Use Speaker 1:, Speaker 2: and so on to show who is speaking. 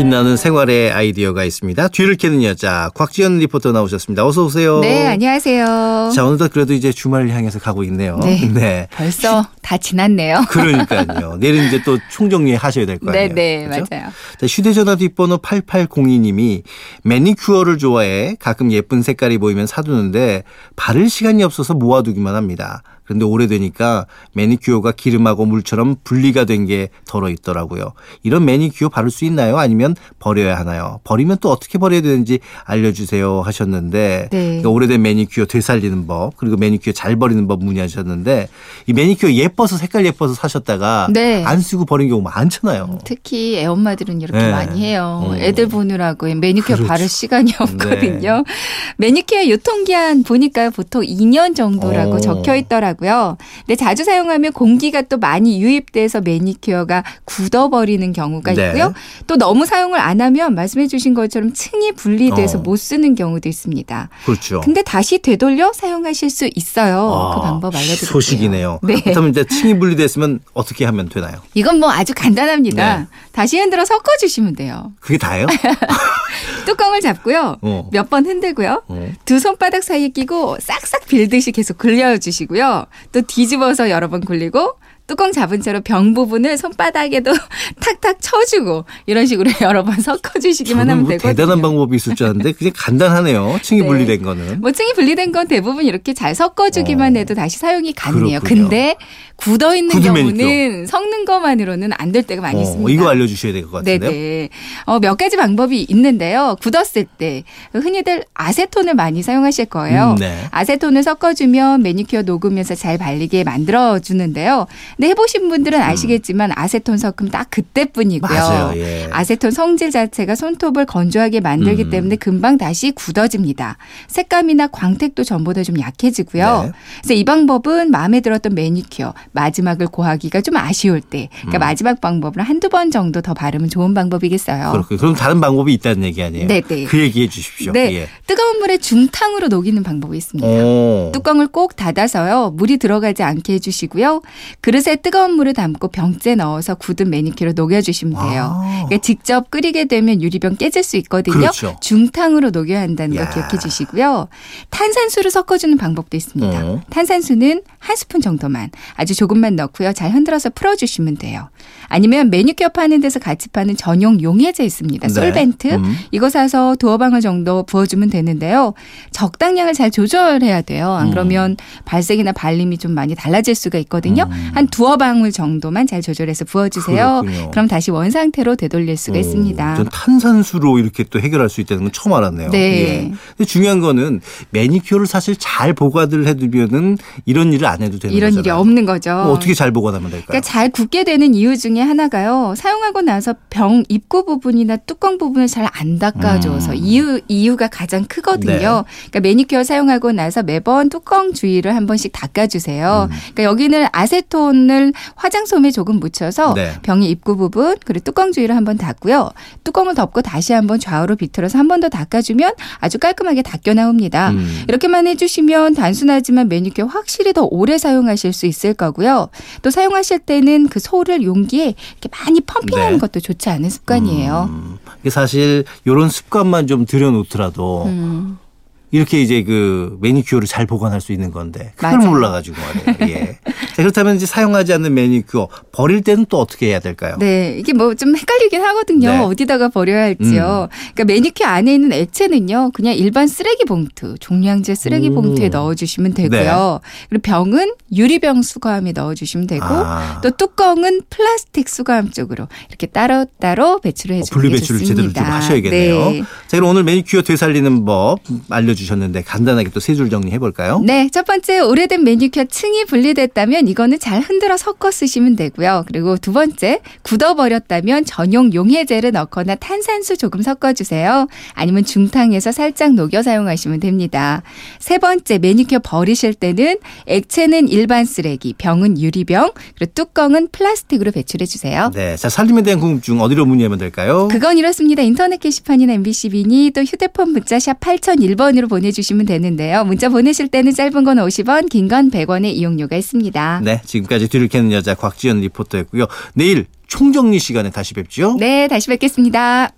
Speaker 1: 빛나는 생활의 아이디어가 있습니다. 뒤를 캐는 여자 곽지연 리포터 나오셨습니다. 어서 오세요.
Speaker 2: 네, 안녕하세요.
Speaker 1: 자 오늘도 그래도 이제 주말을 향해서 가고 있네요.
Speaker 2: 네. 벌써 다 지났네요.
Speaker 1: 그러니까요. 내일 이제 또 총정리 하셔야 될 거 아니에요.
Speaker 2: 네, 네,
Speaker 1: 그렇죠?
Speaker 2: 맞아요.
Speaker 1: 자, 휴대전화 뒷번호 8802님이 매니큐어를 좋아해 가끔 예쁜 색깔이 보이면 사두는데 바를 시간이 없어서 모아두기만 합니다. 그런데 오래되니까 매니큐어가 기름하고 물처럼 분리가 된 게 덜어 있더라고요. 이런 매니큐어 바를 수 있나요? 아니면 버려야 하나요? 버리면 또 어떻게 버려야 되는지 알려주세요 하셨는데
Speaker 2: 네.
Speaker 1: 그러니까 오래된 매니큐어 되살리는 법 그리고 매니큐어 잘 버리는 법 문의하셨는데 이 매니큐어 예뻐서 색깔 예뻐서 사셨다가
Speaker 2: 네.
Speaker 1: 안 쓰고 버린 경우 많잖아요.
Speaker 2: 특히 애엄마들은 이렇게
Speaker 1: 네.
Speaker 2: 많이 해요.
Speaker 1: 어.
Speaker 2: 애들 보느라고 매니큐어
Speaker 1: 그렇죠.
Speaker 2: 바를 시간이 없거든요. 매니큐어 유통기한 보니까 보통 2년 정도라고
Speaker 1: 어.
Speaker 2: 적혀 있더라고요. 근데 자주 사용하면 공기가 또 많이 유입돼서 매니큐어가 굳어버리는 경우가
Speaker 1: 네.
Speaker 2: 있고요. 또 너무 사용을 안 하면 말씀해 주신 것처럼 층이 분리돼서
Speaker 1: 어.
Speaker 2: 못 쓰는 경우도 있습니다.
Speaker 1: 그렇죠.
Speaker 2: 근데 다시 되돌려 사용하실 수 있어요.
Speaker 1: 아,
Speaker 2: 그 방법 알려드릴게요.
Speaker 1: 소식이네요.
Speaker 2: 네.
Speaker 1: 그렇다면 이제 층이 분리됐으면 어떻게 하면 되나요?
Speaker 2: 이건 뭐 아주 간단합니다.
Speaker 1: 네.
Speaker 2: 다시 흔들어 섞어주시면 돼요.
Speaker 1: 그게 다예요?
Speaker 2: 뚜껑을 잡고요.
Speaker 1: 어.
Speaker 2: 몇번 흔들고요.
Speaker 1: 어.
Speaker 2: 두 손바닥 사이에 끼고 싹싹 빌듯이 계속 굴려주시고요. 또 뒤집어서 여러 번 굴리고 뚜껑 잡은 채로 병 부분을 손바닥에도 탁탁 쳐주고 이런 식으로 여러 번 섞어주시기만 하면
Speaker 1: 뭐
Speaker 2: 되거든요.
Speaker 1: 대단한 방법이 있을 줄 알았는데 그게 간단하네요. 층이
Speaker 2: 네.
Speaker 1: 분리된 거는.
Speaker 2: 뭐 층이 분리된 건 대부분 이렇게 잘 섞어주기만
Speaker 1: 어.
Speaker 2: 해도 다시 사용이 가능해요.
Speaker 1: 그렇군요.
Speaker 2: 근데 굳어 있는 경우는 섞는 것만으로는 안 될 때가 많이
Speaker 1: 어,
Speaker 2: 있습니다.
Speaker 1: 이거 알려주셔야 될 것 같은데요.
Speaker 2: 네네. 어, 몇 가지 방법이 있는데요. 굳었을 때 흔히들 아세톤을 많이 사용하실 거예요.
Speaker 1: 음, 네.
Speaker 2: 아세톤을 섞어주면 매니큐어 녹으면서 잘 발리게 만들어 주는데요. 근데 해보신 분들은 아시겠지만 아세톤 섞으면 딱 그때뿐이고요.
Speaker 1: 음. 맞아요. 예.
Speaker 2: 아세톤 성질 자체가 손톱을 건조하게 만들기
Speaker 1: 음.
Speaker 2: 때문에 금방 다시 굳어집니다. 색감이나 광택도 전보다 좀 약해지고요.
Speaker 1: 네.
Speaker 2: 그래서 이 방법은 마음에 들었던 매니큐어 마지막을 고하기가 좀 아쉬울 때, 그러니까 마지막 방법을 한두 번 정도 더 바르면 좋은 방법이겠어요.
Speaker 1: 음. 그렇군요. 그럼 다른 방법이 있다는 얘기 아니에요?
Speaker 2: 네 네.
Speaker 1: 그 얘기해 주십시오.
Speaker 2: 네,
Speaker 1: 예.
Speaker 2: 뜨거운 물에 중탕으로 녹이는 방법이 있습니다.
Speaker 1: 오.
Speaker 2: 뚜껑을 꼭 닫아서요. 물이 들어가지 않게 해주시고요. 그릇에 뜨거운 물을 담고 병째 넣어서 굳은 매니큐어를 녹여주시면 돼요.
Speaker 1: 아.
Speaker 2: 그러니까 직접 끓이게 되면 유리병 깨질 수 있거든요.
Speaker 1: 그렇죠.
Speaker 2: 중탕으로 녹여야 한다는 거
Speaker 1: 야.
Speaker 2: 기억해 주시고요. 탄산수를 섞어주는 방법도 있습니다.
Speaker 1: 어.
Speaker 2: 탄산수는 한 스푼 정도만 아주 조금만 넣고요. 잘 흔들어서 풀어주시면 돼요. 아니면 매니큐어 파는 데서 같이 파는 전용 용해제 있습니다.
Speaker 1: 네.
Speaker 2: 솔벤트.
Speaker 1: 음.
Speaker 2: 이거 사서 두어 방울 정도 부어주면 되는데요. 적당량을 잘 조절해야 돼요. 안
Speaker 1: 음.
Speaker 2: 그러면 발색이나 발림이 좀 많이 달라질 수가 있거든요.
Speaker 1: 음.
Speaker 2: 한 두어 방울 정도만 잘 조절해서 부어주세요.
Speaker 1: 그렇군요.
Speaker 2: 그럼 다시 원 상태로 되돌릴 수가
Speaker 1: 오,
Speaker 2: 있습니다.
Speaker 1: 전 탄산수로 이렇게 또 해결할 수 있다는 건 처음 알았네요.
Speaker 2: 네.
Speaker 1: 예. 중요한 거는 매니큐어를 사실 잘 보관을 해두면은 이런 일을 안 해도 되는
Speaker 2: 이런 일이
Speaker 1: 거잖아요.
Speaker 2: 없는 거죠.
Speaker 1: 그럼 어떻게 잘 보관하면 될까요?
Speaker 2: 그러니까 잘 굳게 되는 이유 중에 하나가요. 사용하고 나서 병 입구 부분이나 뚜껑 부분을 잘 안 닦아줘서
Speaker 1: 음.
Speaker 2: 이유 이유가 가장 크거든요.
Speaker 1: 네.
Speaker 2: 그러니까 매니큐어 사용하고 나서 매번 뚜껑 주위를 한 번씩 닦아주세요.
Speaker 1: 음.
Speaker 2: 그러니까 여기는 아세톤 을 화장솜에 조금 묻혀서
Speaker 1: 네.
Speaker 2: 병의 입구 부분 그리고 뚜껑 주위를 한번 닦고요. 뚜껑을 덮고 다시 한번 좌우로 비틀어서 한 번 더 닦아주면 아주 깔끔하게 닦여 나옵니다.
Speaker 1: 음.
Speaker 2: 이렇게만 해주시면 단순하지만 매니큐어 확실히 더 오래 사용하실 수 있을 거고요. 또 사용하실 때는 그 소를 용기에 이렇게 많이 펌핑하는
Speaker 1: 네.
Speaker 2: 것도 좋지 않은 습관이에요.
Speaker 1: 음, 이게 사실 이런 습관만 좀 들여놓더라도
Speaker 2: 음.
Speaker 1: 이렇게 이제 그 매니큐어를 잘 보관할 수 있는 건데 그걸
Speaker 2: 맞아요.
Speaker 1: 몰라가지고 말이에요. 예. 자, 그렇다면 이제 사용하지 않는 매니큐어 버릴 때는 또 어떻게 해야 될까요?
Speaker 2: 네, 이게 뭐 좀 헷갈리긴 하거든요.
Speaker 1: 네. 음.
Speaker 2: 어디다가 버려야 할지요. 그러니까 매니큐어 안에 있는 액체는요, 그냥 일반 쓰레기 봉투, 종량제 쓰레기
Speaker 1: 오.
Speaker 2: 봉투에 넣어 주시면 되고요. 그리고 병은 유리병 수거함에 넣어 주시면 되고,
Speaker 1: 아.
Speaker 2: 또 뚜껑은 플라스틱 수거함 쪽으로 이렇게 따로따로 배출을
Speaker 1: 어,
Speaker 2: 해주는
Speaker 1: 분리
Speaker 2: 게
Speaker 1: 배출을
Speaker 2: 좋습니다.
Speaker 1: 제대로 좀 하셔야겠네요.
Speaker 2: 네.
Speaker 1: 자, 그럼 오늘 매니큐어 되살리는 법 알려 주셨는데 간단하게 또 세 줄 정리해 볼까요?
Speaker 2: 네, 첫 번째 오래된 매니큐어 층이 분리됐다면 이거는 잘 흔들어 섞어 쓰시면 되고요. 그리고 두 번째, 굳어버렸다면 전용 용해제를 넣거나 탄산수 조금 섞어주세요. 아니면 중탕에서 살짝 녹여 사용하시면 됩니다. 세 번째, 매니큐어 버리실 때는 액체는 일반 쓰레기, 병은 유리병, 그리고 뚜껑은 플라스틱으로 배출해 주세요.
Speaker 1: 네. 자, 살림에 대한 궁금증 어디로 문의하면 될까요?
Speaker 2: 그건 이렇습니다. 인터넷 게시판이나 MBC 미니 또 휴대폰 문자 샵 8001번으로 보내주시면 되는데요. 문자 보내실 때는 짧은 건 50원, 긴 건 100원의 이용료가 있습니다.
Speaker 1: 네. 지금까지 뒤를 캐는 여자 곽지연 리포터였고요. 내일 총정리 시간에 다시 뵙죠.
Speaker 2: 네, 다시 뵙겠습니다.